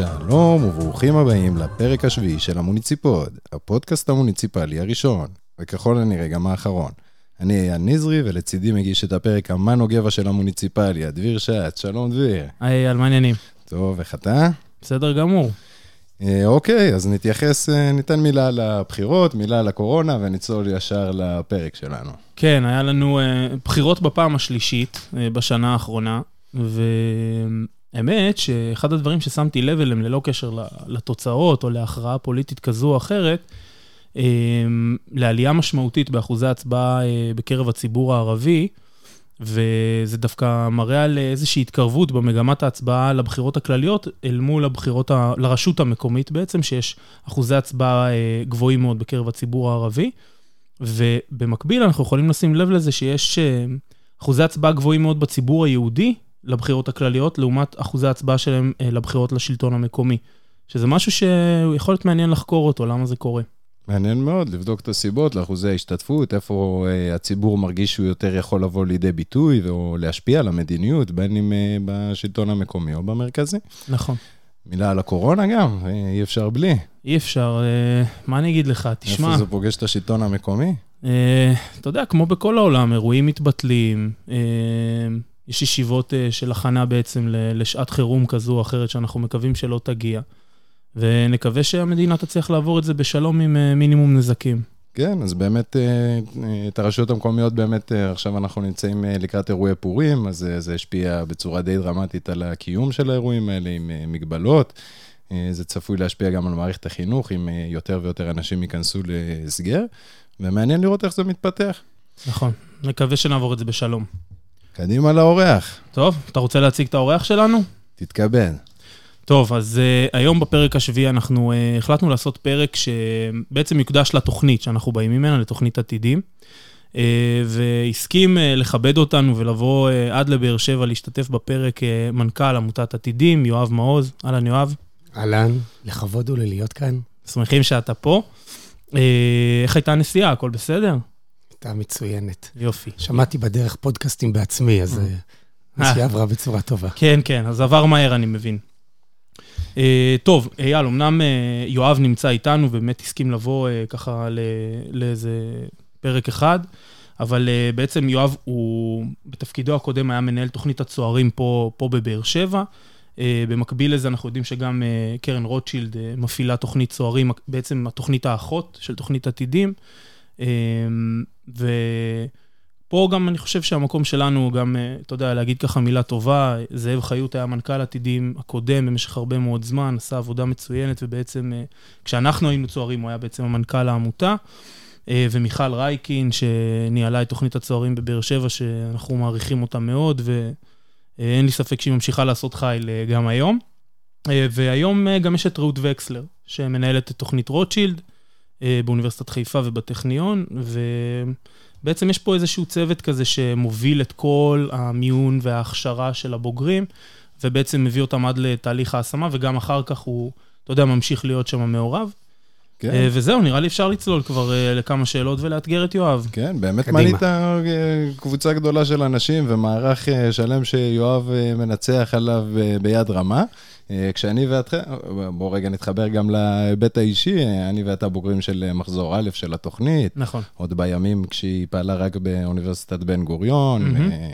שלום וברוכים הבאים לפרק השביעי של המוניציפוד, הפודקאסט המוניציפלי הראשון, וככל הנראה גם האחרון. אני אייל נזרי, ולצידי מגיש את הפרק המנו גבע של המוניציפלי, הדביר שץ. שלום דביר. היי, על מה העניינים? טוב, איך אתה? בסדר גמור. אה, אוקיי, אז נתייחס, אה, ניתן מילה לבחירות, מילה לקורונה, ונצלול ישר לפרק שלנו. כן, היה לנו אה, בחירות בפעם השלישית אה, בשנה האחרונה, והאמת שאחד הדברים ששמתי לב אליהם, ללא קשר לתוצאות או להכרעה פוליטית כזו או אחרת, אה, לעלייה משמעותית באחוזי ההצבעה אה, בקרב הציבור הערבי, וזה דווקא מראה על איזושהי התקרבות במגמת ההצבעה לבחירות הכלליות, אל מול הבחירות, ה... לרשות המקומית בעצם, שיש אחוזי הצבעה אה, גבוהים מאוד בקרב הציבור הערבי. ובמקביל אנחנו יכולים לשים לב לזה שיש אה, אחוזי הצבעה גבוהים מאוד בציבור היהודי לבחירות הכלליות, לעומת אחוזי הצבעה שלהם אה, לבחירות לשלטון המקומי. שזה משהו שיכול להיות מעניין לחקור אותו, למה זה קורה. מעניין מאוד לבדוק את הסיבות לאחוזי ההשתתפות, איפה אה, הציבור מרגיש שהוא יותר יכול לבוא לידי ביטוי או להשפיע על המדיניות, בין אם אה, בשלטון המקומי או במרכזי. נכון. מילה על הקורונה גם, אה, אי אפשר בלי. אי אפשר, אה, מה אני אגיד לך? תשמע, איפה זה פוגש את השלטון המקומי? אה, אתה יודע, כמו בכל העולם, אירועים מתבטלים, אה, יש ישיבות אה, של הכנה בעצם לשעת חירום כזו או אחרת שאנחנו מקווים שלא תגיע. ונקווה שהמדינה תצליח לעבור את זה בשלום עם אה, מינימום נזקים. כן, אז באמת, אה, את הרשויות המקומיות באמת, עכשיו אנחנו נמצאים לקראת אירועי פורים, אז זה השפיע בצורה די דרמטית על הקיום של האירועים האלה עם מגבלות. זה צפוי להשפיע גם על מערכת החינוך, אם יותר ויותר אנשים ייכנסו להסגר, ומעניין לראות איך זה מתפתח. נכון, נקווה שנעבור את זה בשלום. קדימה לאורח, טוב, אתה רוצה להציג את האורח שלנו? תתכבד. טוב, אז uh, היום בפרק השביעי אנחנו uh, החלטנו לעשות פרק שבעצם יוקדש לתוכנית שאנחנו באים ממנה, לתוכנית עתידים. Uh, והסכים uh, לכבד אותנו ולבוא uh, עד לבאר שבע להשתתף בפרק uh, מנכ"ל עמותת עתידים, יואב מעוז. אהלן, יואב. אהלן, לכבוד הוא לי להיות כאן. שמחים שאתה פה. Uh, איך הייתה הנסיעה? הכל בסדר? הייתה מצוינת. יופי. שמעתי בדרך פודקאסטים בעצמי, אז אה, הנסיעה עברה בצורה טובה. כן, כן, אז עבר מהר, אני מבין. Uh, טוב, אייל, אמנם uh, יואב נמצא איתנו, ובאמת הסכים לבוא uh, ככה לאיזה פרק אחד, אבל uh, בעצם יואב הוא, בתפקידו הקודם היה מנהל תוכנית הצוערים פה, פה בבאר שבע. Uh, במקביל לזה אנחנו יודעים שגם uh, קרן רוטשילד uh, מפעילה תוכנית צוערים, בעצם התוכנית האחות של תוכנית עתידים. Uh, ופה גם אני חושב שהמקום שלנו גם, אה, אתה יודע, להגיד ככה מילה טובה, זאב חיות היה מנכ"ל עתידים הקודם במשך הרבה מאוד זמן, עשה עבודה מצוינת, ובעצם אה, כשאנחנו היינו צוערים הוא היה בעצם המנכ"ל העמותה. אה, ומיכל רייקין, שניהלה את תוכנית הצוערים בבאר שבע, שאנחנו מעריכים אותה מאוד, ואין לי ספק שהיא ממשיכה לעשות אה, גם היום. והיום גם יש את רעות וקסלר, שמנהלת את תוכנית רוטשילד באוניברסיטת חיפה ובטכניון, ובעצם יש פה איזשהו צוות כזה שמוביל את כל המיון וההכשרה של הבוגרים, ובעצם מביא אותם עד לתהליך ההשמה, וגם אחר כך הוא, אתה יודע, ממשיך להיות שם מעורב. כן. אה, וזהו, נראה לי אפשר לצלול כבר אה, לכמה שאלות ולאתגר את יואב. כן, באמת. מנית אה, קבוצה גדולה של אנשים ומערך אה, שלם שיואב אה, מנצח עליו אה, ביד רמה. אה, כשאני ואתכם, בואו רגע נתחבר גם להיבט האישי, אני ואתה בוגרים של מחזור א' של התוכנית, נכון. עוד בימים כשהיא פעלה רק באוניברסיטת בן גוריון. אה,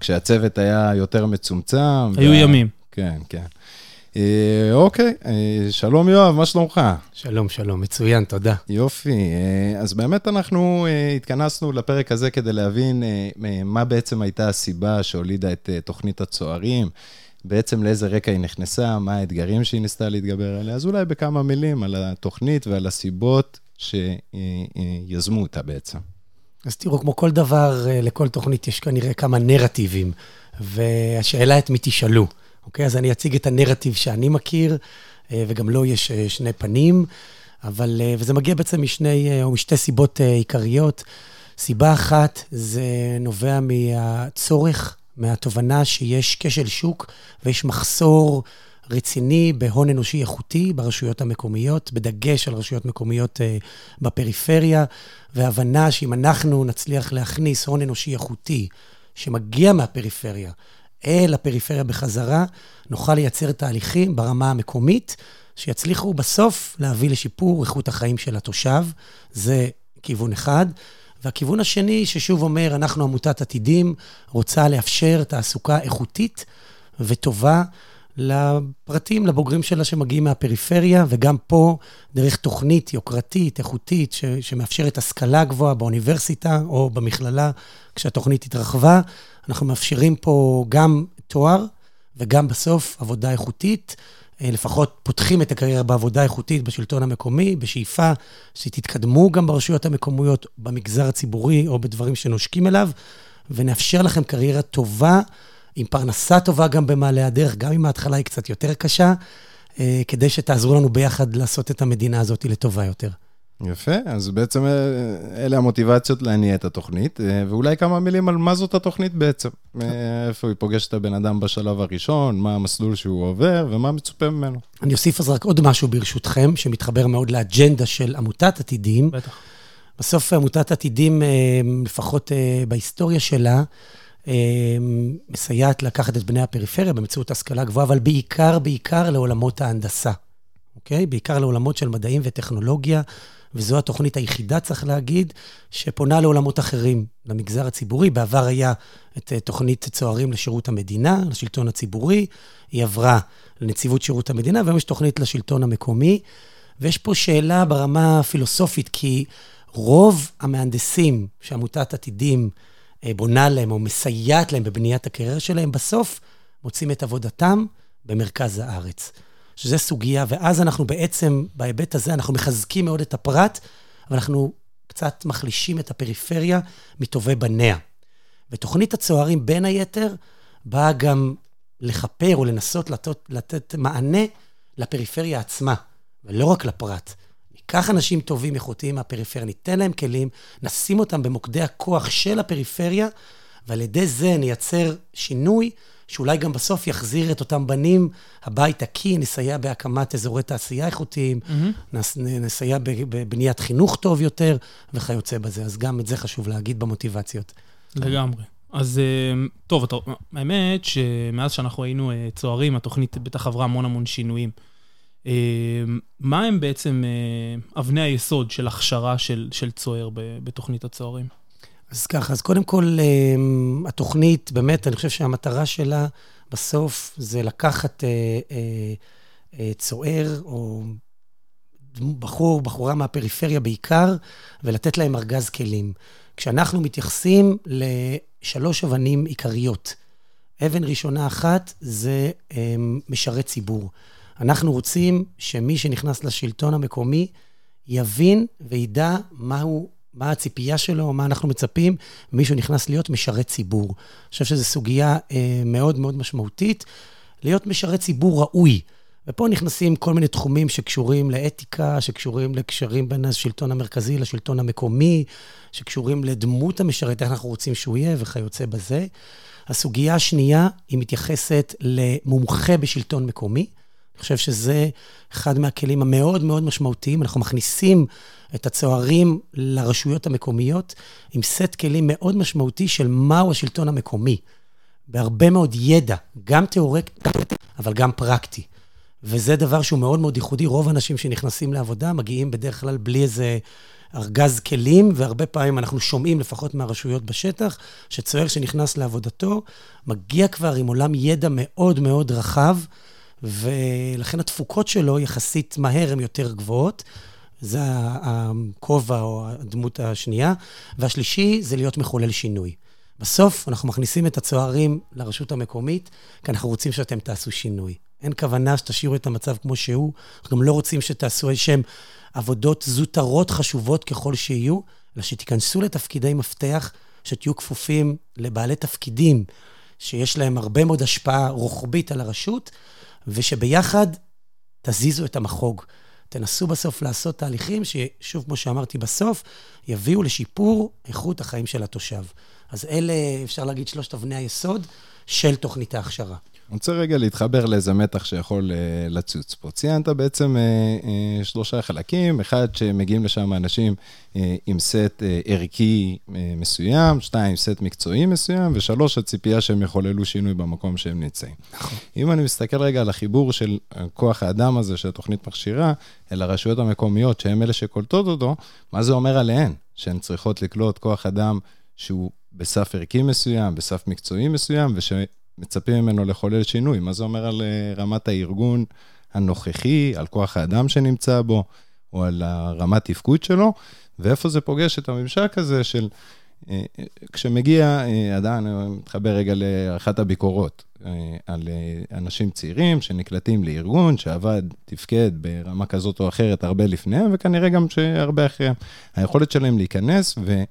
כשהצוות היה יותר מצומצם. היו וה- ימים. כן, כן. אה, אוקיי, אה, שלום יואב, מה שלומך? שלום, שלום, מצוין, תודה. יופי, אה, אז באמת אנחנו אה, התכנסנו לפרק הזה כדי להבין אה, אה, מה בעצם הייתה הסיבה שהולידה את אה, תוכנית הצוערים, בעצם לאיזה רקע היא נכנסה, מה האתגרים שהיא ניסתה להתגבר עליה, אז אולי בכמה מילים על התוכנית ועל הסיבות שיזמו אותה בעצם. אז תראו, כמו כל דבר, אה, לכל תוכנית יש כנראה כמה נרטיבים, והשאלה את מי תשאלו, אוקיי? אז אני אציג את הנרטיב שאני מכיר, אה, וגם לו יש אה, שני פנים, אבל, אה, וזה מגיע בעצם משני, או משתי סיבות עיקריות. סיבה אחת, זה נובע מהצורך, מהתובנה שיש כשל שוק ויש מחסור רציני בהון אנושי איכותי ברשויות המקומיות, בדגש על רשויות מקומיות בפריפריה, והבנה שאם אנחנו נצליח להכניס הון אנושי איכותי שמגיע מהפריפריה אל הפריפריה בחזרה, נוכל לייצר תהליכים ברמה המקומית, שיצליחו בסוף להביא לשיפור איכות החיים של התושב. זה כיוון אחד. והכיוון השני, ששוב אומר, אנחנו עמותת עתידים, רוצה לאפשר תעסוקה איכותית וטובה לפרטים, לבוגרים שלה שמגיעים מהפריפריה, וגם פה, דרך תוכנית יוקרתית, איכותית, ש- שמאפשרת השכלה גבוהה באוניברסיטה או במכללה, כשהתוכנית התרחבה, אנחנו מאפשרים פה גם תואר וגם בסוף עבודה איכותית. אה, לפחות פותחים את הקריירה בעבודה איכותית בשלטון המקומי, בשאיפה שתתקדמו גם ברשויות המקומיות, במגזר הציבורי או בדברים שנושקים אליו, ונאפשר לכם קריירה טובה, עם פרנסה טובה גם במעלה הדרך, גם אם ההתחלה היא קצת יותר קשה, אה, כדי שתעזרו לנו ביחד לעשות את המדינה הזאת לטובה יותר. יפה, אז בעצם אה, אלה המוטיבציות להניע את התוכנית, אה, ואולי כמה מילים על מה זאת התוכנית בעצם. איפה היא פוגשת את הבן אדם בשלב הראשון, מה המסלול שהוא עובר ומה מצופה ממנו. אני אוסיף אז רק עוד משהו ברשותכם, שמתחבר מאוד לאג'נדה של עמותת עתידים. בטח. בסוף עמותת עתידים, לפחות בהיסטוריה שלה, מסייעת לקחת את בני הפריפריה באמצעות השכלה גבוהה, אבל בעיקר, בעיקר לעולמות ההנדסה, אוקיי? בעיקר לעולמות של מדעים וטכנולוגיה, וזו התוכנית היחידה, צריך להגיד, שפונה לעולמות אחרים, למגזר הציבורי. בעבר היה את תוכנית צוערים לשירות המדינה, לשלטון הציבורי, היא עברה לנציבות שירות המדינה, והיום יש תוכנית לשלטון המקומי. ויש פה שאלה ברמה הפילוסופית, כי רוב המהנדסים שעמותת עתידים בונה להם או מסייעת להם בבניית הקריירה שלהם, בסוף מוצאים את עבודתם במרכז הארץ. שזו סוגיה, ואז אנחנו בעצם, בהיבט הזה, אנחנו מחזקים מאוד את הפרט, אבל אנחנו קצת מחלישים את הפריפריה מטובי בניה. ותוכנית הצוערים, בין היתר, באה גם לכפר או לנסות לתת, לתת מענה לפריפריה עצמה, ולא רק לפרט. ניקח אנשים טובים, איכותיים מהפריפריה, ניתן להם כלים, נשים אותם במוקדי הכוח של הפריפריה, ועל ידי זה נייצר שינוי שאולי גם בסוף יחזיר את אותם בנים הביתה, כי נסייע בהקמת אזורי תעשייה איכותיים, mm-hmm. נסייע בבניית חינוך טוב יותר וכיוצא בזה. אז גם את זה חשוב להגיד במוטיבציות. לגמרי. אז טוב, האמת שמאז שאנחנו היינו צוערים, התוכנית בטח עברה המון המון שינויים. מה הם בעצם אבני היסוד של הכשרה של, של צוער בתוכנית הצוערים? אז ככה, אז קודם כל, התוכנית, באמת, אני חושב שהמטרה שלה בסוף זה לקחת אה, אה, אה, צוער או בחור, בחורה מהפריפריה בעיקר, ולתת להם ארגז כלים. כשאנחנו מתייחסים לשלוש אבנים עיקריות, אבן ראשונה אחת זה משרת ציבור. אנחנו רוצים שמי שנכנס לשלטון המקומי יבין וידע מהו, מה הציפייה שלו, מה אנחנו מצפים, מישהו נכנס להיות משרת ציבור. אני חושב שזו סוגיה אה, מאוד מאוד משמעותית, להיות משרת ציבור ראוי. ופה נכנסים כל מיני תחומים שקשורים לאתיקה, שקשורים לקשרים בין השלטון המרכזי לשלטון המקומי, שקשורים לדמות המשרת, איך אנחנו רוצים שהוא יהיה וכיוצא בזה. הסוגיה השנייה, היא מתייחסת למומחה בשלטון מקומי. אני חושב שזה אחד מהכלים המאוד מאוד משמעותיים. אנחנו מכניסים את הצוערים לרשויות המקומיות עם סט כלים מאוד משמעותי של מהו השלטון המקומי. בהרבה מאוד ידע, גם תיאורטי, אבל גם פרקטי. וזה דבר שהוא מאוד מאוד ייחודי. רוב האנשים שנכנסים לעבודה מגיעים בדרך כלל בלי איזה ארגז כלים, והרבה פעמים אנחנו שומעים, לפחות מהרשויות בשטח, שצוער שנכנס לעבודתו, מגיע כבר עם עולם ידע מאוד מאוד רחב. ולכן התפוקות שלו יחסית מהר הן יותר גבוהות. זה הכובע או הדמות השנייה. והשלישי זה להיות מחולל שינוי. בסוף אנחנו מכניסים את הצוערים לרשות המקומית, כי אנחנו רוצים שאתם תעשו שינוי. אין כוונה שתשאירו את המצב כמו שהוא, אנחנו גם לא רוצים שתעשו איזשהם עבודות זוטרות חשובות ככל שיהיו, אלא שתיכנסו לתפקידי מפתח, שתהיו כפופים לבעלי תפקידים שיש להם הרבה מאוד השפעה רוחבית על הרשות, ושביחד תזיזו את המחוג. תנסו בסוף לעשות תהליכים ששוב, כמו שאמרתי בסוף, יביאו לשיפור איכות החיים של התושב. אז אלה, אפשר להגיד, שלושת אבני היסוד של תוכנית ההכשרה. אני רוצה רגע להתחבר לאיזה מתח שיכול uh, לצוץ פה. ציינת בעצם uh, uh, שלושה חלקים, אחד שמגיעים לשם אנשים עם סט ערכי מסוים, שתיים, סט מקצועי מסוים, ושלוש, הציפייה שהם יחוללו שינוי במקום שהם נמצאים. נכון. אם אני מסתכל רגע על החיבור של כוח האדם הזה שהתוכנית מכשירה, אל הרשויות המקומיות, שהן אלה שקולטות אותו, מה זה אומר עליהן? שהן צריכות לקלוט כוח אדם שהוא בסף ערכי מסוים, בסף מקצועי מסוים, וש... מצפים ממנו לחולל שינוי. מה זה אומר על אה, רמת הארגון הנוכחי, על כוח האדם שנמצא בו, או על הרמת תפקוד שלו, ואיפה זה פוגש את הממשק הזה של... אה, כשמגיע אדם, אני מתחבר רגע לאחת הביקורות, אה, על אנשים צעירים שנקלטים לארגון, שעבד, תפקד ברמה כזאת או אחרת הרבה לפניהם, וכנראה גם שהרבה אחריהם. היכולת שלהם להיכנס ו...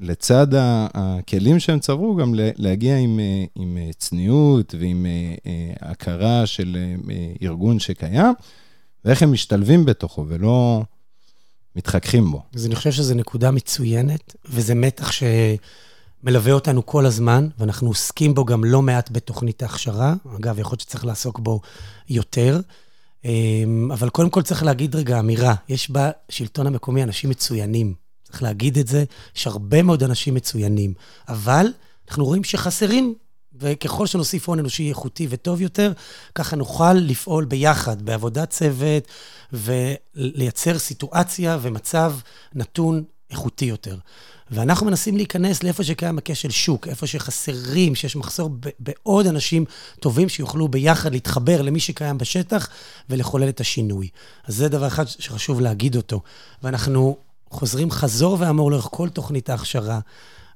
לצד הכלים שהם צברו, גם להגיע עם, אה, עם אה, צניעות ועם אה, הכרה של ארגון שקיים, ואיך הם משתלבים בתוכו ולא מתחככים בו. אז אני חושב שזו נקודה מצוינת, וזה מתח שמלווה אותנו כל הזמן, ואנחנו עוסקים בו גם לא מעט בתוכנית ההכשרה. אגב, יכול להיות שצריך לעסוק בו יותר. אבל קודם כל צריך להגיד רגע אמירה, יש בשלטון המקומי אנשים מצוינים. צריך להגיד את זה, יש הרבה מאוד אנשים מצוינים, אבל אנחנו רואים שחסרים, וככל שנוסיף הון אנושי איכותי וטוב יותר, ככה נוכל לפעול ביחד, בעבודת צוות, ולייצר סיטואציה ומצב נתון איכותי יותר. ואנחנו מנסים להיכנס לאיפה שקיים הכשל שוק, איפה שחסרים, שיש מחסור בעוד אנשים טובים שיוכלו ביחד להתחבר למי שקיים בשטח ולחולל את השינוי. אז זה דבר אחד שחשוב להגיד אותו. ואנחנו חוזרים חזור ואמור לאורך כל תוכנית ההכשרה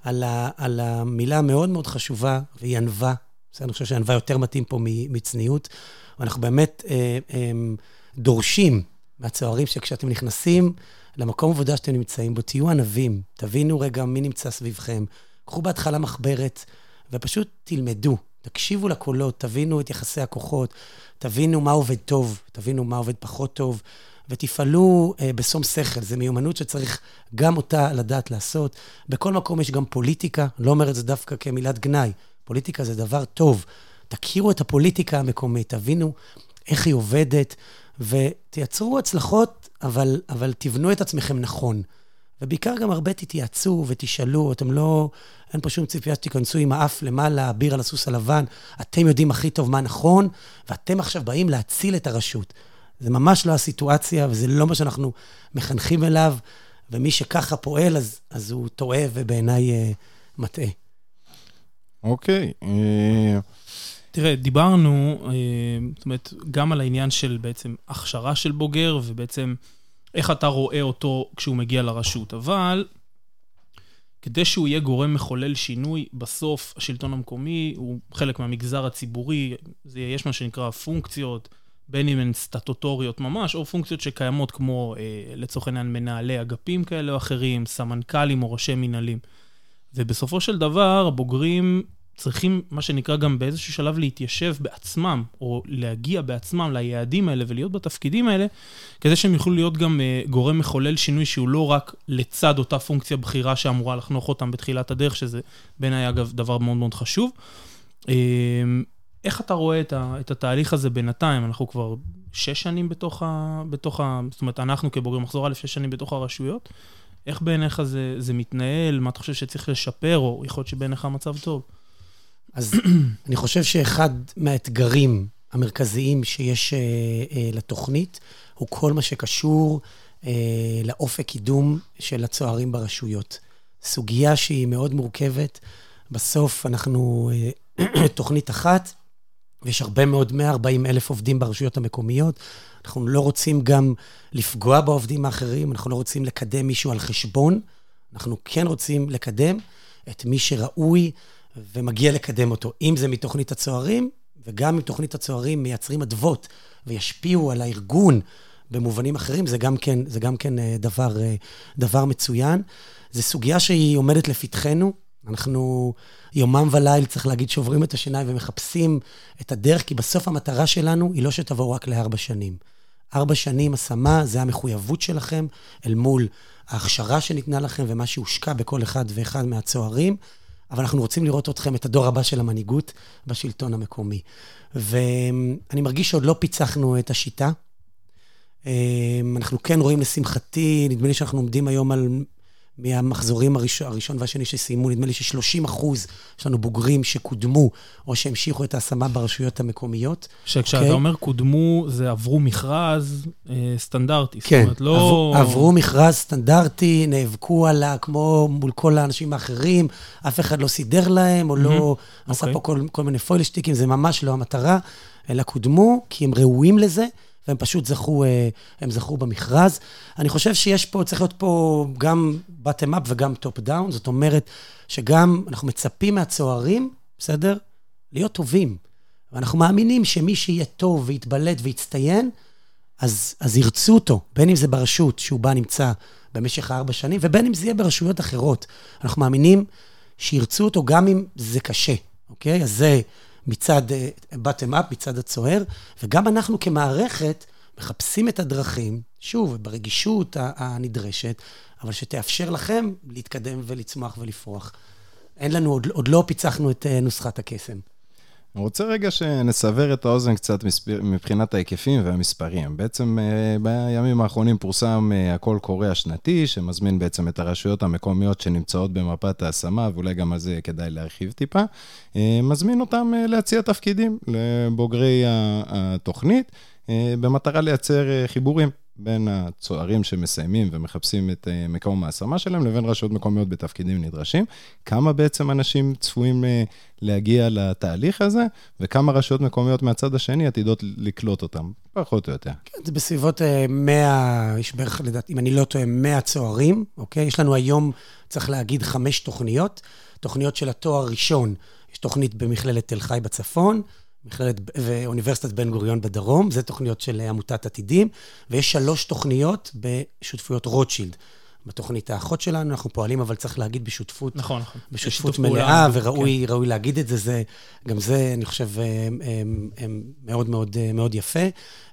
על, ה, על המילה המאוד מאוד חשובה, והיא ענווה. אני חושב שענווה יותר מתאים פה מצניעות. ואנחנו באמת אה, אה, דורשים מהצוערים שכשאתם נכנסים למקום עבודה שאתם נמצאים בו, תהיו ענבים, תבינו רגע מי נמצא סביבכם. קחו בהתחלה מחברת ופשוט תלמדו, תקשיבו לקולות, תבינו את יחסי הכוחות, תבינו מה עובד טוב, תבינו מה עובד פחות טוב. ותפעלו אה, בשום שכל. זו מיומנות שצריך גם אותה לדעת לעשות. בכל מקום יש גם פוליטיקה, לא אומר את זה דווקא כמילת גנאי. פוליטיקה זה דבר טוב. תכירו את הפוליטיקה המקומית, תבינו איך היא עובדת, ותייצרו הצלחות, אבל, אבל תבנו את עצמכם נכון. ובעיקר גם הרבה תתייעצו ותשאלו, אתם לא, אין פה שום ציפייה שתיכנסו עם האף למעלה, אביר על הסוס הלבן. אתם יודעים הכי טוב מה נכון, ואתם עכשיו באים להציל את הרשות. זה ממש לא הסיטואציה, וזה לא מה שאנחנו מחנכים אליו, ומי שככה פועל, אז, אז הוא טועה ובעיניי אה, מטעה. אוקיי. אה... תראה, דיברנו, אה, זאת אומרת, גם על העניין של בעצם הכשרה של בוגר, ובעצם איך אתה רואה אותו כשהוא מגיע לרשות. אבל כדי שהוא יהיה גורם מחולל שינוי, בסוף השלטון המקומי הוא חלק מהמגזר הציבורי, זה, יש מה שנקרא פונקציות. בין אם הן סטטוטוריות ממש, או פונקציות שקיימות כמו, אה, לצורך העניין, מנהלי אגפים כאלה או אחרים, סמנכ"לים או ראשי מנהלים. ובסופו של דבר, הבוגרים צריכים, מה שנקרא, גם באיזשהו שלב להתיישב בעצמם, או להגיע בעצמם ליעדים האלה ולהיות בתפקידים האלה, כדי שהם יוכלו להיות גם אה, גורם מחולל שינוי שהוא לא רק לצד אותה פונקציה בכירה שאמורה לחנוך אותם בתחילת הדרך, שזה בעיניי, אגב, דבר מאוד מאוד חשוב. אה, איך אתה רואה את, ה, את התהליך הזה בינתיים? אנחנו כבר שש שנים בתוך ה... בתוך ה זאת אומרת, אנחנו כבוגרי מחזור א', שש שנים בתוך הרשויות. איך בעיניך זה, זה מתנהל? מה אתה חושב שצריך לשפר, או יכול להיות שבעיניך המצב טוב? אז אני חושב שאחד מהאתגרים המרכזיים שיש אה, אה, לתוכנית הוא כל מה שקשור אה, לאופק קידום של הצוערים ברשויות. סוגיה שהיא מאוד מורכבת. בסוף אנחנו אה, תוכנית אחת, ויש הרבה מאוד, 140 אלף עובדים ברשויות המקומיות. אנחנו לא רוצים גם לפגוע בעובדים האחרים, אנחנו לא רוצים לקדם מישהו על חשבון, אנחנו כן רוצים לקדם את מי שראוי ומגיע לקדם אותו. אם זה מתוכנית הצוערים, וגם אם תוכנית הצוערים מייצרים אדוות וישפיעו על הארגון במובנים אחרים, זה גם כן, זה גם כן אה, דבר, אה, דבר מצוין. זו סוגיה שהיא עומדת לפתחנו. אנחנו יומם וליל, צריך להגיד, שוברים את השיניים ומחפשים את הדרך, כי בסוף המטרה שלנו היא לא שתבואו רק לארבע שנים. ארבע שנים השמה, זה המחויבות שלכם אל מול ההכשרה שניתנה לכם ומה שהושקע בכל אחד ואחד מהצוערים. אבל אנחנו רוצים לראות אתכם, את הדור הבא של המנהיגות בשלטון המקומי. ואני מרגיש שעוד לא פיצחנו את השיטה. אנחנו כן רואים, לשמחתי, נדמה לי שאנחנו עומדים היום על מהמחזורים הראשון, הראשון והשני שסיימו, נדמה לי ש-30 אחוז, יש לנו בוגרים שקודמו, או שהמשיכו את ההשמה ברשויות המקומיות. שכשאתה okay. אוקיי? אומר קודמו, זה עברו מכרז אה, סטנדרטי. כן, זאת אומרת, לא... עברו, עברו מכרז סטנדרטי, נאבקו עליה כמו מול כל האנשים האחרים, אף אחד לא סידר להם, או mm-hmm. לא okay. עשה אוקיי. פה כל, כל מיני פוילשטיקים, זה ממש לא המטרה, אלא קודמו, כי הם ראויים לזה. והם פשוט זכו, אה, הם זכו במכרז. אני חושב שיש פה, צריך להיות פה גם bottom up וגם top down, זאת אומרת שגם אנחנו מצפים מהצוערים, בסדר? להיות טובים. ואנחנו מאמינים שמי שיהיה טוב ויתבלט ויצטיין, אז, אז ירצו אותו, בין אם זה ברשות שהוא בה נמצא במשך ארבע שנים, ובין אם זה יהיה ברשויות אחרות. אנחנו מאמינים שירצו אותו גם אם זה קשה, אוקיי? אז זה מצד uh, bottom up, מצד הצוער, וגם אנחנו כמערכת מחפשים את הדרכים, שוב, ברגישות הנדרשת, אבל שתאפשר לכם להתקדם ולצמוח ולפרוח. אין לנו, עוד, עוד לא פיצחנו את uh, נוסחת הקסם. אני רוצה רגע שנסבר את האוזן קצת מבחינת ההיקפים והמספרים. בעצם אה, בימים האחרונים פורסם אה, הקול קורא השנתי, שמזמין בעצם את הרשויות המקומיות שנמצאות במפת ההשמה, ואולי גם על זה כדאי להרחיב טיפה. אה, מזמין אותם להציע תפקידים לבוגרי התוכנית, במטרה לייצר חיבורים בין הצוערים שמסיימים ומחפשים את אה, מקום ההשמה שלהם לבין רשויות מקומיות בתפקידים נדרשים. כמה בעצם אנשים צפויים אה, להגיע לתהליך הזה, וכמה רשויות מקומיות מהצד השני עתידות לקלוט אותם, פחות או יותר. כן, זה בסביבות 100, אה, יש בערך, לדעתי, אם אני לא טועה, 100 צוערים, אוקיי? יש לנו היום, צריך להגיד, חמש תוכניות. תוכניות של התואר הראשון, יש תוכנית במכללת תל חי בצפון, מכללת ואוניברסיטת בן גוריון בדרום, זה תוכניות של עמותת עתידים, ויש שלוש תוכניות בשותפויות רוטשילד. בתוכנית האחות שלנו, אנחנו פועלים, אבל צריך להגיד בשותפות, נכון, נכון. בשותפות מלאה, וראוי כן. להגיד את זה, זה, גם זה, אני חושב, אה, אה, מאוד מאוד מאוד יפה,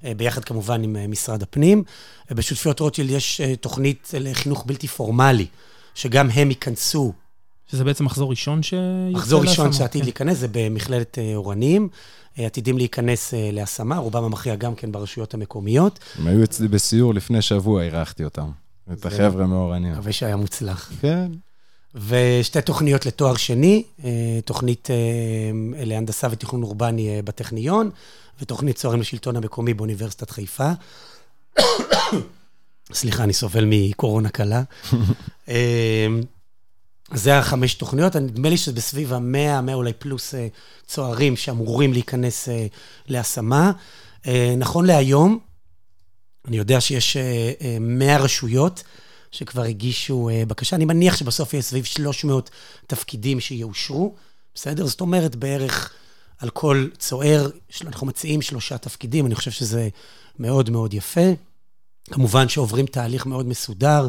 אה, ביחד כמובן עם משרד הפנים. בשותפויות רוטשילד יש תוכנית לחינוך בלתי פורמלי, שגם הם ייכנסו שזה בעצם מחזור ראשון שיוצא. מחזור ראשון שעתיד כן. להיכנס, זה במכללת אורנים. אה, עתידים להיכנס אה, להשמה, רובם המכריע גם כן ברשויות המקומיות. הם היו אצלי בסיור לפני שבוע, אירחתי אותם. את החבר'ה מאורנים. מקווה שהיה מוצלח. כן. ושתי תוכניות לתואר שני, אה, תוכנית להנדסה ותכנון אורבני בטכניון, ותוכנית צוערים לשלטון המקומי באוניברסיטת חיפה. סליחה, אני סובל מקורונה קלה. זה החמש תוכניות, נדמה לי שזה בסביב המאה, מאה אולי פלוס אה, צוערים שאמורים להיכנס אה, להשמה. אה, נכון להיום, אני יודע שיש 100 רשויות שכבר הגישו בקשה, אני מניח שבסוף יהיה סביב 300 תפקידים שיאושרו, בסדר? זאת אומרת, בערך על כל צוער, אנחנו מציעים שלושה תפקידים, אני חושב שזה מאוד מאוד יפה. כמובן שעוברים תהליך מאוד מסודר.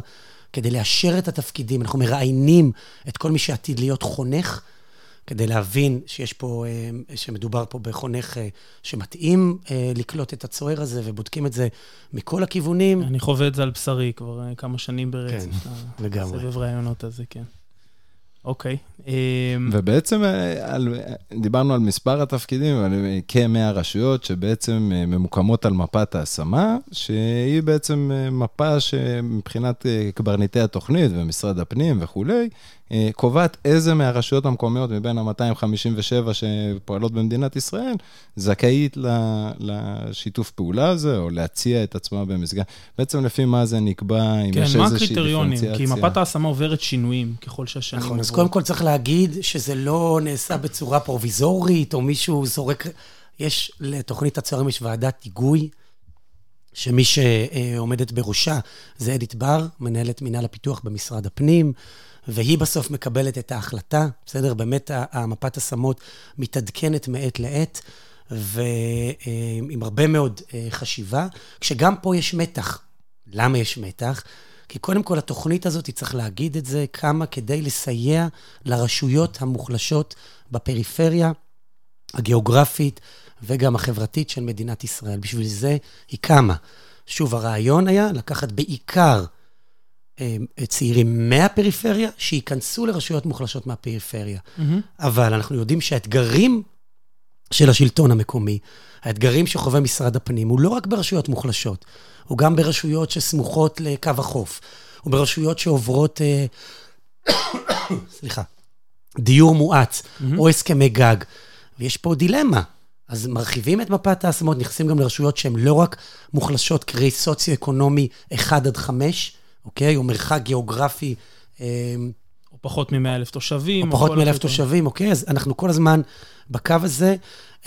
כדי לאשר את התפקידים. אנחנו מראיינים את כל מי שעתיד להיות חונך, כדי להבין שיש פה, אה, שמדובר פה בחונך אה, שמתאים אה, לקלוט את הצוער הזה, ובודקים את זה מכל הכיוונים. אני חווה את זה על בשרי כבר כמה שנים ברצף. כן, לגמרי. סבב ראיונות הזה, כן. אוקיי. אמ, ובעצם אה, על, דיברנו על מספר התפקידים, על כ-100 רשויות שבעצם אה, ממוקמות על מפת ההשמה, שהיא בעצם אה, מפה שמבחינת קברניטי התוכנית ומשרד הפנים וכולי, אה, קובעת איזה מהרשויות המקומיות מבין ה-257 שפועלות במדינת ישראל, זכאית לשיתוף פעולה הזה, או להציע את עצמה במסגרת. בעצם לפי מה זה נקבע, אם כן, יש איזושהי דיפרנציאציה. כן, מה הקריטריונים? כי מפת ההשמה עוברת שינויים ככל שהשנים נכון, עוברות. אז קודם כל צריך להגיד שזה לא נעשה בצורה פרוביזורית, או מישהו זורק... יש, לתוכנית הצוערים יש ועדת היגוי. שמי שעומדת בראשה זה אדית בר, מנהלת מינהל הפיתוח במשרד הפנים. והיא בסוף מקבלת את ההחלטה, בסדר? באמת המפת השמות מתעדכנת מעת לעת, ועם הרבה מאוד אה, חשיבה, כשגם פה יש מתח. למה יש מתח? כי קודם כל, התוכנית הזאת, צריך להגיד את זה, קמה כדי לסייע לרשויות המוחלשות בפריפריה הגיאוגרפית וגם החברתית של מדינת ישראל. בשביל זה היא קמה. שוב, הרעיון היה לקחת בעיקר צעירים מהפריפריה, שייכנסו לרשויות מוחלשות מהפריפריה. Mm-hmm. אבל אנחנו יודעים שהאתגרים של השלטון המקומי, האתגרים שחווה משרד הפנים, הוא לא רק ברשויות מוחלשות, הוא גם ברשויות שסמוכות לקו החוף, הוא ברשויות שעוברות, אה, סליחה, דיור מואץ, mm-hmm. או הסכמי גג. ויש פה דילמה. אז מרחיבים את מפת ההשמות, נכנסים גם לרשויות שהן לא רק מוחלשות, קרי סוציו-אקונומי 1 עד 5, אוקיי? או מרחק גיאוגרפי. אה, או פחות מ-100 אלף תושבים. או פחות מ-100 אלף תושבים, אוקיי? אז אנחנו כל הזמן בקו הזה.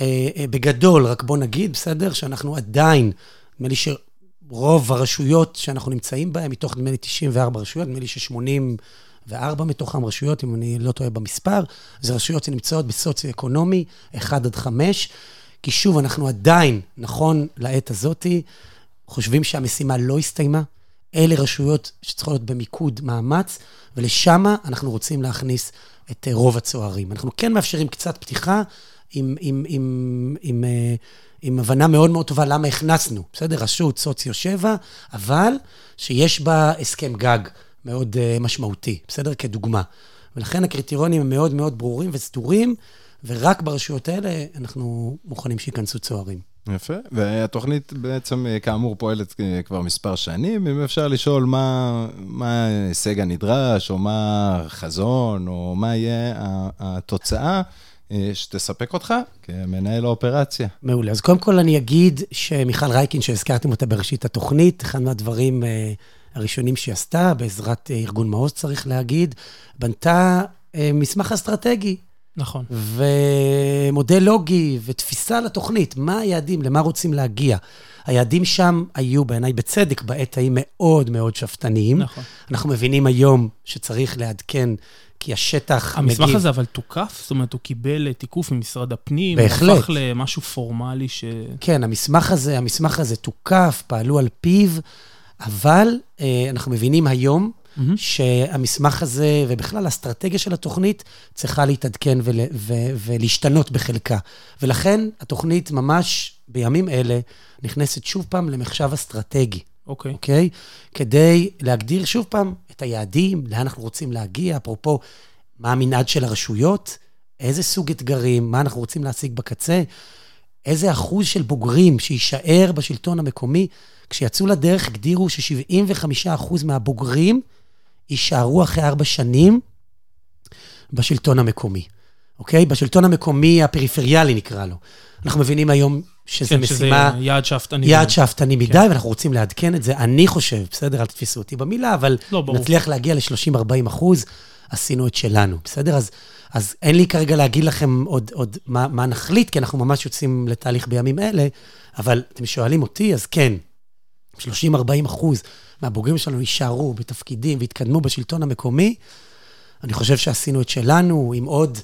אה, אה, בגדול, רק בוא נגיד, בסדר? שאנחנו עדיין, נדמה לי שרוב הרשויות שאנחנו נמצאים בהן, מתוך נדמה לי 94 רשויות, נדמה לי ש-84 מתוכן רשויות, אם אני לא טועה במספר, זה רשויות שנמצאות בסוציו-אקונומי 1 עד 5. כי שוב, אנחנו עדיין, נכון לעת הזאתי, חושבים שהמשימה לא הסתיימה. אלה רשויות שצריכות להיות במיקוד מאמץ, ולשם אנחנו רוצים להכניס את רוב הצוערים. אנחנו כן מאפשרים קצת פתיחה, עם, עם, עם, עם, אה, עם הבנה מאוד מאוד טובה למה הכנסנו, בסדר? רשות סוציו 7, אבל שיש בה הסכם גג מאוד uh, משמעותי, בסדר? כדוגמה. ולכן הקריטריונים הם מאוד מאוד ברורים וסדורים, ורק ברשויות האלה אנחנו מוכנים שייכנסו צוערים. יפה, והתוכנית בעצם, אה, כאמור, פועלת כבר מספר שנים. אם אפשר לשאול מה, מה ההישג הנדרש, או מה החזון, או מה יהיה התוצאה, אה, שתספק אותך כמנהל האופרציה. מעולה. אז קודם כל אני אגיד שמיכל רייקין, שהזכרתם אותה בראשית התוכנית, אחד מהדברים אה, הראשונים שהיא עשתה, בעזרת אה, ארגון מעוז צריך להגיד, בנתה מסמך אסטרטגי. נכון. ומודל לוגי ותפיסה לתוכנית, מה היעדים, למה רוצים להגיע. היעדים שם היו בעיניי בצדק בעת ההיא מאוד מאוד שאפתניים. נכון. אנחנו מבינים היום שצריך לעדכן כי השטח המסמך מגיב... הזה אבל תוקף? זאת אומרת, הוא קיבל תיקוף ממשרד הפנים? בהחלט. הוא הפך למשהו פורמלי ש... כן, המסמך הזה, המסמך הזה תוקף, פעלו על פיו, אבל אה, אנחנו מבינים היום mm-hmm. שהמסמך הזה, ובכלל האסטרטגיה של התוכנית, צריכה להתעדכן ול, ו, ולהשתנות בחלקה. ולכן התוכנית ממש בימים אלה נכנסת שוב פעם למחשב אסטרטגי. אוקיי. Okay. אוקיי? Okay? כדי להגדיר שוב פעם את היעדים, לאן אנחנו רוצים להגיע, אפרופו, מה המנעד של הרשויות, איזה סוג אתגרים, מה אנחנו רוצים להשיג בקצה, איזה אחוז של בוגרים שיישאר בשלטון המקומי. כשיצאו לדרך הגדירו ש-75% מהבוגרים יישארו אחרי ארבע שנים בשלטון המקומי, אוקיי? בשלטון המקומי הפריפריאלי נקרא לו. אנחנו מבינים היום שזה כן, משימה... שזה יעד שאפתני. יעד שאפתני מדי, כן. ואנחנו רוצים לעדכן את זה. אני חושב, בסדר, אל תתפסו אותי במילה, אבל לא, נצליח להגיע ל-30-40 אחוז, עשינו את שלנו, בסדר? אז, אז אין לי כרגע להגיד לכם עוד, עוד מה, מה נחליט, כי אנחנו ממש יוצאים לתהליך בימים אלה, אבל אתם שואלים אותי, אז כן, 30-40 אחוז מהבוגרים שלנו יישארו בתפקידים ויתקדמו בשלטון המקומי. אני חושב שעשינו את שלנו עם עוד...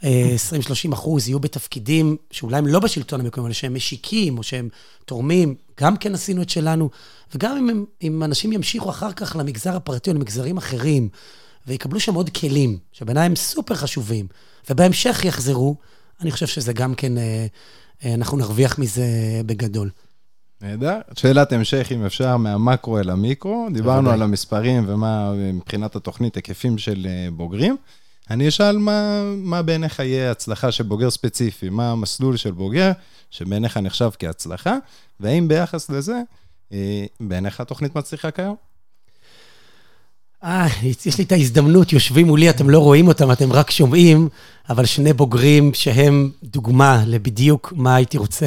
20-30 אחוז יהיו בתפקידים שאולי הם לא בשלטון המקומי, אבל שהם משיקים או שהם תורמים, גם כן עשינו את שלנו. וגם אם, אם אנשים ימשיכו אחר כך למגזר הפרטי או למגזרים אחרים, ויקבלו שם עוד כלים, שבעיניי הם סופר חשובים, ובהמשך יחזרו, אני חושב שזה גם כן, אה, אה, אנחנו נרוויח מזה בגדול. נהדר. שאלת המשך, אם אפשר, מהמקרו אל המיקרו. דיברנו על המספרים ומה מבחינת התוכנית, היקפים של אה, בוגרים. אני אשאל מה, מה בעיניך יהיה הצלחה של בוגר ספציפי, מה המסלול של בוגר שבעיניך נחשב כהצלחה, והאם ביחס לזה, אה, בעיניך התוכנית מצליחה כיום? אה, יש לי את ההזדמנות, יושבים מולי, אתם לא רואים אותם, אתם רק שומעים, אבל שני בוגרים שהם דוגמה לבדיוק מה הייתי רוצה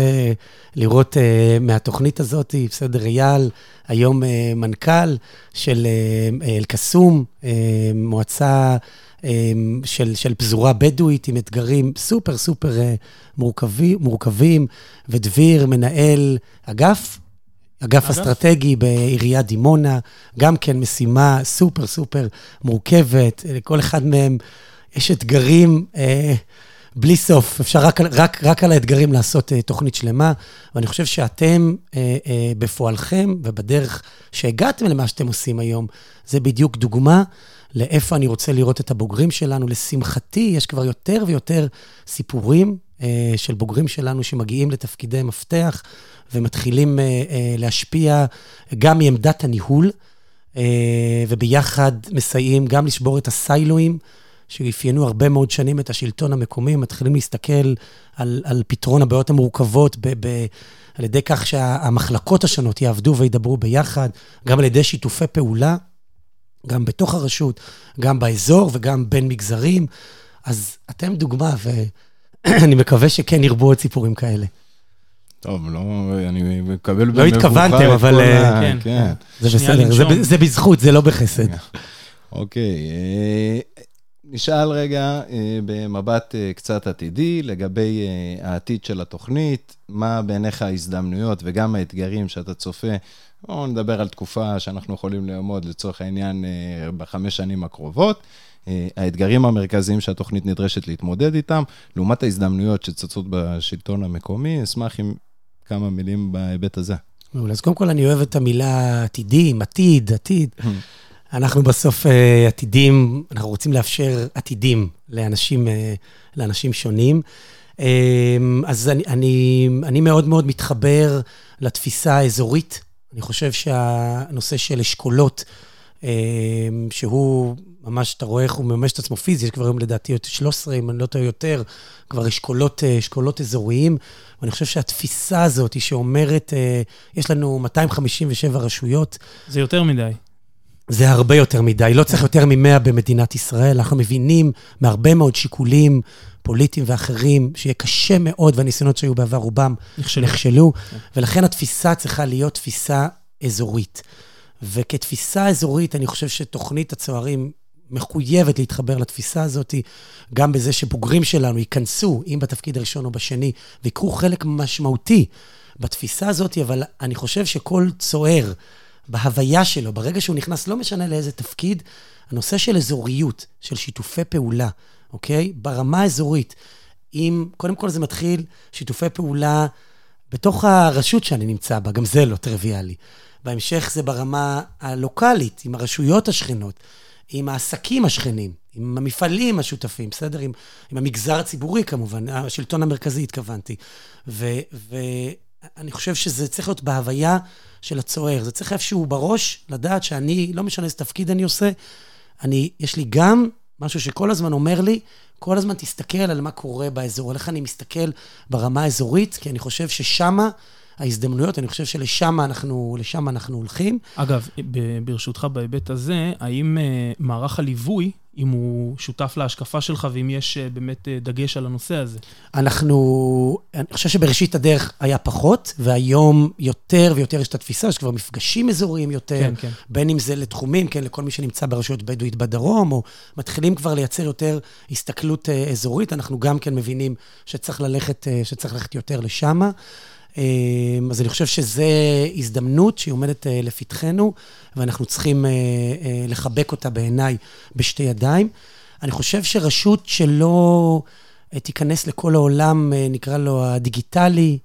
לראות uh, מהתוכנית הזאת. בסדר, אייל, היום uh, מנכ"ל של אל-קסום, uh, uh, מועצה אמ, של, של פזורה בדואית עם אתגרים סופר סופר אה, מורכבים, מורכבים ודביר מנהל אגף, אגף אסטרטגי בעיריית דימונה, גם כן משימה סופר סופר מורכבת, לכל אחד מהם יש אתגרים. אה, בלי סוף, אפשר רק, רק, רק על האתגרים לעשות uh, תוכנית שלמה, ואני חושב שאתם, uh, uh, בפועלכם ובדרך שהגעתם למה שאתם עושים היום, זה בדיוק דוגמה לאיפה אני רוצה לראות את הבוגרים שלנו. לשמחתי, יש כבר יותר ויותר סיפורים אה, של בוגרים שלנו שמגיעים לתפקידי מפתח ומתחילים אה, אה, להשפיע גם מעמדת הניהול. אה, וביחד מסייעים גם לשבור את הסיילואים, שאפיינו הרבה מאוד שנים את השלטון המקומי, מתחילים להסתכל על, על פתרון הבעיות המורכבות ב, ב, על ידי כך שהמחלקות השונות יעבדו וידברו ביחד, גם על ידי שיתופי פעולה, גם בתוך הרשות, גם באזור וגם בין מגזרים. אז אתם דוגמה, ואני מקווה שכן ירבו עוד סיפורים כאלה. טוב, לא, אני מקבל לא התכוונתם, אבל... ה... כן, כן. זה בסדר, זה, זה בזכות, זה לא בחסד. אוקיי, אה, נשאל רגע אה, במבט אה, קצת עתידי לגבי העתיד של התוכנית, מה בעיניך ההזדמנויות וגם האתגרים שאתה צופה. בואו נדבר על תקופה שאנחנו יכולים לעמוד לצורך העניין בחמש שנים הקרובות. האתגרים המרכזיים שהתוכנית נדרשת להתמודד איתם, לעומת ההזדמנויות שצצות בשלטון המקומי. אשמח אם כמה מילים בהיבט הזה. מעולה. אז קודם כל, אני אוהב את המילה עתידים, עתיד, עתיד. אנחנו בסוף uh, עתידים, אנחנו רוצים לאפשר עתידים לאנשים, uh, לאנשים שונים. אז אני, אני, אני מאוד מאוד מתחבר לתפיסה האזורית. אני חושב שהנושא של אשכולות, שהוא ממש, אתה רואה איך הוא מממש את עצמו פיזי, יש כבר היום לדעתי 13, אם אני לא טועה יותר, כבר אשכולות, אשכולות אזוריים. ואני חושב שהתפיסה הזאת היא שאומרת, יש לנו 257 רשויות. זה יותר מדי. זה הרבה יותר מדי, לא צריך יותר מ-100 במדינת ישראל. אנחנו מבינים מהרבה מאוד שיקולים פוליטיים ואחרים, שיהיה קשה מאוד, והניסיונות שהיו בעבר, רובם נכשלו. נכשלו כן. ולכן התפיסה צריכה להיות תפיסה אזורית. וכתפיסה אזורית, אני חושב שתוכנית הצוערים מחויבת להתחבר לתפיסה הזאת, גם בזה שבוגרים שלנו ייכנסו, אם בתפקיד הראשון או בשני, ויקחו חלק משמעותי בתפיסה הזאת, אבל אני חושב שכל צוער, בהוויה שלו, ברגע שהוא נכנס, לא משנה לאיזה תפקיד, הנושא של אזוריות, של שיתופי פעולה, אוקיי? ברמה האזורית, אם, קודם כל זה מתחיל שיתופי פעולה בתוך הרשות שאני נמצא בה, גם זה לא טריוויאלי. בהמשך זה ברמה הלוקאלית, עם הרשויות השכנות, עם העסקים השכנים, עם המפעלים השותפים, בסדר? עם, עם המגזר הציבורי כמובן, השלטון המרכזי התכוונתי. ואני חושב שזה צריך להיות בהוויה של הצוער. זה צריך איפשהו בראש לדעת שאני, לא משנה איזה תפקיד אני עושה, אני, יש לי גם משהו שכל הזמן אומר לי, כל הזמן תסתכל על מה קורה באזור, על איך אני מסתכל ברמה האזורית, כי אני חושב ששמה ההזדמנויות, אני חושב שלשם אנחנו, אנחנו הולכים. אגב, ברשותך בהיבט הזה, האם אה, מערך הליווי אם הוא שותף להשקפה שלך ואם יש אה, באמת אה, דגש על הנושא הזה. אנחנו, אני חושב שבראשית הדרך היה פחות, והיום יותר ויותר יש את התפיסה שכבר מפגשים אזוריים יותר, כן, כן. בין אם זה לתחומים, כן, לכל מי שנמצא ברשויות בדואית בדרום, או מתחילים כבר לייצר יותר הסתכלות אזורית. אנחנו גם כן מבינים שצריך ללכת, שצריך ללכת יותר לשם. אמ, אז אני חושב שזו הזדמנות שהיא עומדת אה, לפתחנו, ואנחנו צריכים אה, אה, לחבק אותה בעיניי בשתי ידיים. אני חושב שרשות שלא תיכנס לכל העולם, נקרא לו הדיגיטלי,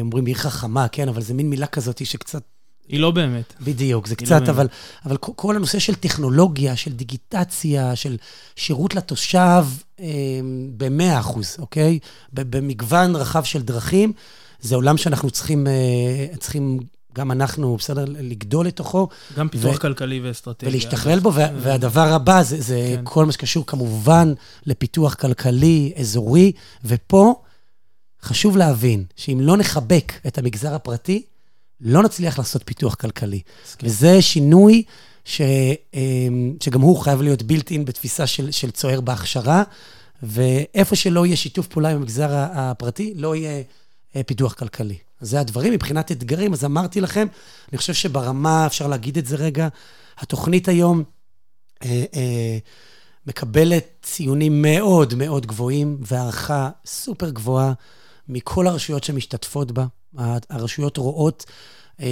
אומרים עיר חכמה, כן, אבל זו מין מילה כזאת שקצת... היא לא באמת. בדיוק, זה לא קצת, לא אבל, אבל כל הנושא של טכנולוגיה, של דיגיטציה, של שירות לתושב, ב-100 אחוז, אוקיי? במגוון רחב של דרכים. זה עולם שאנחנו צריכים, אה, צריכים גם אנחנו, בסדר, לגדול לתוכו. גם פיתוח ו- כלכלי ואסטרטגיה. ולהשתכלל בו, וה- והדבר הבא זה, זה כן. כל מה שקשור כמובן לפיתוח כלכלי, אזורי, ופה חשוב להבין שאם לא נחבק את המגזר הפרטי, לא נצליח לעשות פיתוח כלכלי. כן. וזה שינוי ש, אה, שגם הוא חייב להיות בילט אין בתפיסה של, של צוער בהכשרה, ואיפה שלא יהיה שיתוף פעולה עם המגזר הפרטי, לא יהיה אה, פיתוח כלכלי. זה הדברים. מבחינת אתגרים, אז אמרתי לכם, אני חושב שברמה, אפשר להגיד את זה רגע, התוכנית היום אה, אה, מקבלת ציונים מאוד מאוד גבוהים והערכה סופר גבוהה מכל הרשויות שמשתתפות בה. הרשויות רואות אה,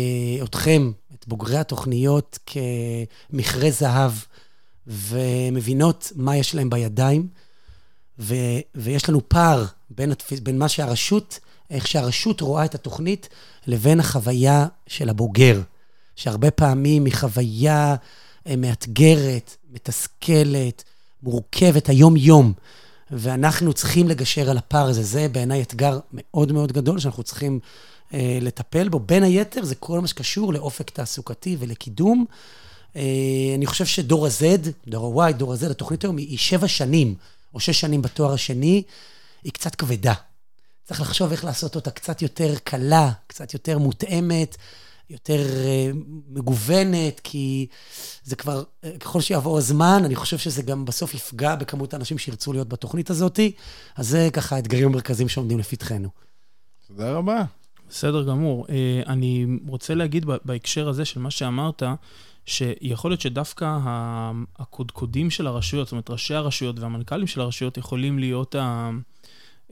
אתכם, את בוגרי התוכניות, כמכרה זהב, ומבינות מה יש להם בידיים. ו, ויש לנו פער בין, התפ... בין מה שהרשות איך שהרשות רואה את התוכנית לבין החוויה של הבוגר, שהרבה פעמים היא חוויה אה, מאתגרת, מתסכלת, מורכבת, היום-יום. ואנחנו צריכים לגשר על הפער הזה. זה בעיניי אתגר מאוד מאוד גדול, שאנחנו צריכים אה, לטפל בו. בין היתר, זה כל מה שקשור לאופק תעסוקתי ולקידום. אה, אני חושב שדור ה-Z, דור ה-Y, דור ה-Z, התוכנית היום היא שבע שנים, או שש שנים בתואר השני, היא קצת כבדה. צריך לחשוב איך לעשות אותה קצת יותר קלה, קצת יותר מותאמת, יותר uh, מגוונת, כי זה כבר, uh, ככל שיעבור הזמן, אני חושב שזה גם בסוף יפגע בכמות האנשים שירצו להיות בתוכנית הזאת. אז זה ככה האתגרים המרכזיים שעומדים לפתחנו. תודה רבה. בסדר גמור. Uh, אני רוצה להגיד בהקשר הזה של מה שאמרת, שיכול להיות שדווקא הקודקודים של הרשויות, זאת אומרת, ראשי הרשויות והמנכ"לים של הרשויות יכולים להיות ה...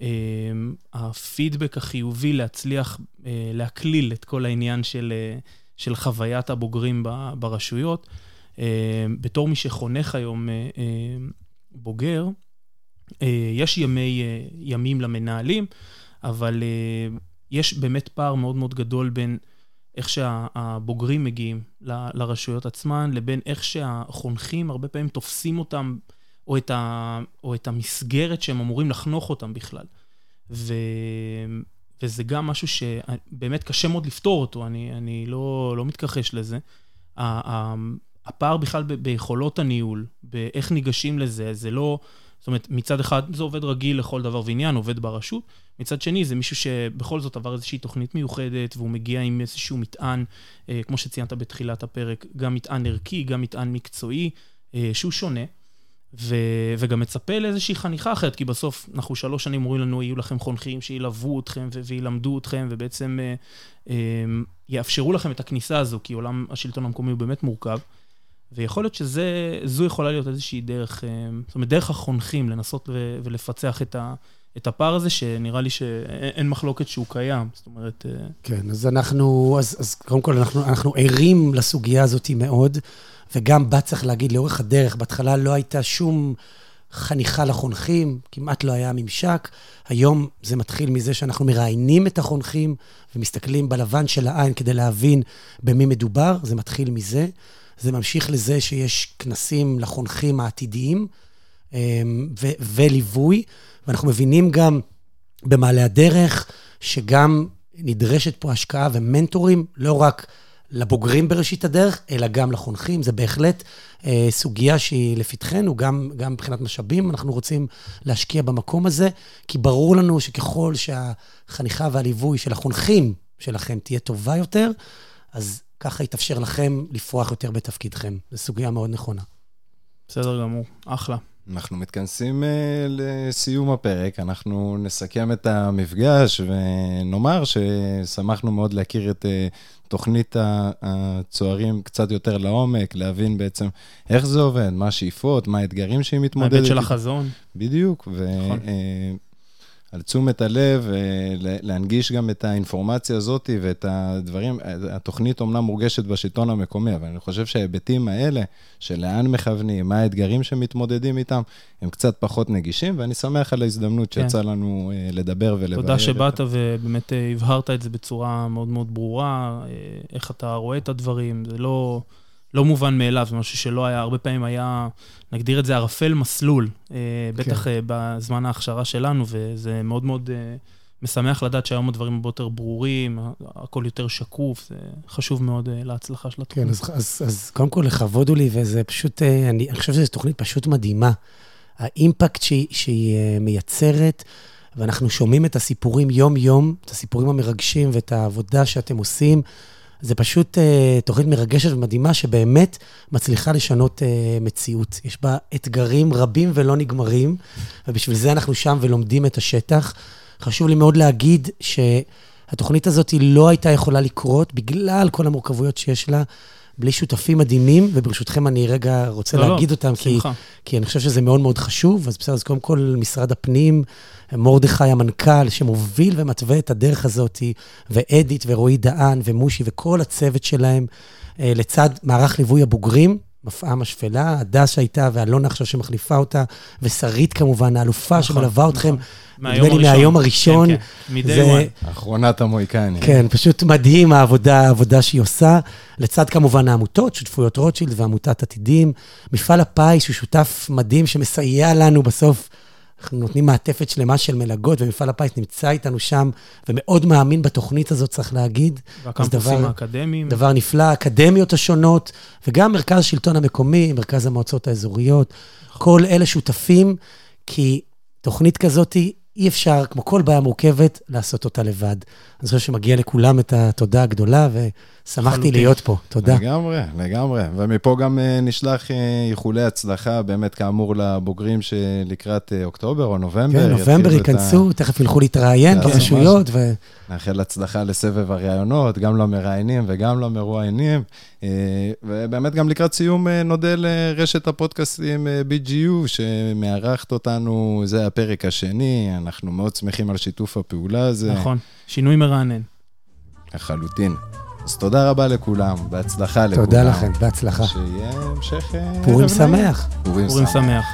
אמ, הפידבק החיובי להצליח אה, להקליל את כל העניין של, אה, של חוויית הבוגרים ברשויות. אה, בתור מי שחונך היום בוגר, יש ימי, ימים למנהלים, אבל יש באמת פער מאוד מאוד גדול בין איך שהבוגרים מגיעים לרשויות עצמן, לבין איך שהחונכים הרבה פעמים תופסים אותם או את, ה, או את המסגרת שהם אמורים לחנוך אותם בכלל. ו, וזה גם משהו שבאמת קשה מאוד לפתור אותו, אני, אני לא, לא מתכחש לזה. הפער בכלל ב, ביכולות הניהול, באיך ניגשים לזה, זה לא... זאת אומרת, מצד אחד זה עובד רגיל לכל דבר ועניין, עובד ברשות, מצד שני זה מישהו שבכל זאת עבר איזושהי תוכנית מיוחדת, והוא מגיע עם איזשהו מטען, אה, כמו שציינת בתחילת הפרק, גם מטען ערכי, גם מטען מקצועי, אה, שהוא שונה. ו, וגם מצפה לאיזושהי חניכה אחרת, כי בסוף אנחנו שלוש שנים אומרים לנו, יהיו לכם חונכים שילוו אתכם ו- וילמדו אתכם, ובעצם אה, אה, יאפשרו לכם את הכניסה הזו, כי עולם השלטון המקומי הוא באמת מורכב. ויכול להיות שזו יכולה להיות איזושהי דרך, אה, זאת אומרת, דרך החונכים לנסות ו- ולפצח את, ה, את הפער הזה, שנראה לי שאין מחלוקת שהוא קיים. זאת אומרת... אה... כן, אז אנחנו, אז, אז קודם כל אנחנו, אנחנו ערים לסוגיה הזאת מאוד. וגם בה צריך להגיד, לאורך הדרך, בהתחלה לא הייתה שום חניכה לחונכים, כמעט לא היה ממשק. היום זה מתחיל מזה שאנחנו מראיינים את החונכים ומסתכלים בלבן של העין כדי להבין במי מדובר, זה מתחיל מזה. זה ממשיך לזה שיש כנסים לחונכים העתידיים אמ, ו- וליווי, ואנחנו מבינים גם במעלה הדרך שגם נדרשת פה השקעה ומנטורים, לא רק לבוגרים בראשית הדרך, אלא גם לחונכים. זה בהחלט אה, סוגיה שהיא לפתחנו, גם, גם מבחינת משאבים, אנחנו רוצים להשקיע במקום הזה, כי ברור לנו שככל שהחניכה והליווי של החונכים שלכם תהיה טובה יותר, אז ככה יתאפשר לכם לפרוח יותר בתפקידכם. זו סוגיה מאוד נכונה. בסדר גמור, אחלה. אנחנו מתכנסים uh, לסיום הפרק, אנחנו נסכם את המפגש ונאמר ששמחנו מאוד להכיר את uh, תוכנית הצוערים קצת יותר לעומק, להבין בעצם איך זה עובד, מה השאיפות, מה האתגרים שהיא מתמודדת. ההיבט של החזון. בדיוק, ו... נכון. על תשומת הלב, להנגיש גם את האינפורמציה הזאת ואת הדברים. התוכנית אומנם מורגשת בשלטון המקומי, אבל אני חושב שההיבטים האלה, של לאן מכוונים, מה האתגרים שמתמודדים איתם, הם קצת פחות נגישים, ואני שמח על ההזדמנות כן. שיצא לנו אה, לדבר ולבאר. תודה שבאת ובאמת אה, הבהרת את זה בצורה מאוד מאוד ברורה, אה, איך אתה רואה את הדברים, זה לא... לא מובן מאליו, זה משהו שלא היה, הרבה פעמים היה, נגדיר את זה ערפל מסלול, אה, בטח כן. אה, בזמן ההכשרה שלנו, וזה מאוד מאוד אה, משמח לדעת שהיום הדברים הרבה יותר ברורים, הכל יותר שקוף, זה חשוב מאוד להצלחה של התוכנית. כן, אז, אז, אז קודם כל לכבוד הוא לי, וזה פשוט, אני, אני חושב שזו תוכנית פשוט מדהימה. האימפקט שהיא, שהיא מייצרת, ואנחנו שומעים את הסיפורים יום-יום, את הסיפורים המרגשים ואת העבודה שאתם עושים. זה פשוט uh, תוכנית מרגשת ומדהימה, שבאמת מצליחה לשנות uh, מציאות. יש בה אתגרים רבים ולא נגמרים, ובשביל זה אנחנו שם ולומדים את השטח. חשוב לי מאוד להגיד שהתוכנית הזאת לא הייתה יכולה לקרות בגלל כל המורכבויות שיש לה. בלי שותפים מדהימים, וברשותכם אני רגע רוצה לא, לא להגיד לא, אותם, כי, כי אני חושב שזה מאוד מאוד חשוב. אז בסדר, אז קודם כל משרד הפנים, מרדכי המנכ"ל, שמוביל ומתווה את הדרך הזאת, ואדית ורועי דהן ומושי וכל הצוות שלהם, אה, לצד מערך ליווי הבוגרים, מפעם השפלה, הדס שהייתה, ואלונה עכשיו שמחליפה אותה, ושרית כמובן, האלופה נכון, שמלווה נכון. אתכם, נדמה לי מהיום הראשון. כן, כן, מ-day one. אחרונת המויקנים. כן, פשוט מדהים העבודה, העבודה שהיא עושה. לצד כמובן העמותות, שותפויות רוטשילד ועמותת עתידים. מפעל הפיס הוא שותף מדהים שמסייע לנו בסוף אנחנו נותנים מעטפת שלמה של מלגות, ומפעל הפיס נמצא איתנו שם, ומאוד מאמין בתוכנית הזאת, צריך להגיד. והקמפוסים האקדמיים. דבר נפלא, האקדמיות השונות, וגם מרכז השלטון המקומי, מרכז המועצות האזוריות, כל אלה שותפים, כי תוכנית כזאת אי אפשר, כמו כל בעיה מורכבת, לעשות אותה לבד. אני חושב שמגיע לכולם את התודה הגדולה, ושמחתי להיות פה. תודה. לגמרי, לגמרי. ומפה גם אה, נשלח אה, איחולי הצלחה, באמת, כאמור, לבוגרים שלקראת אה, אוקטובר או נובמבר. כן, נובמבר ייכנסו, ה... תכף ילכו להתראיין ברשויות. ו... נאחל הצלחה לסבב הראיונות, גם למראיינים וגם למרואיינים. ובאמת, גם לקראת סיום נודה לרשת הפודקאסטים BGU, שמארחת אותנו, זה הפרק השני. אנחנו מאוד שמחים על שיתוף הפעולה הזה. נכון, שינוי מרענן. לחלוטין. אז תודה רבה לכולם, בהצלחה לכולם. תודה לכם, בהצלחה. שיהיה המשך... פורים שמח. פורים שמח.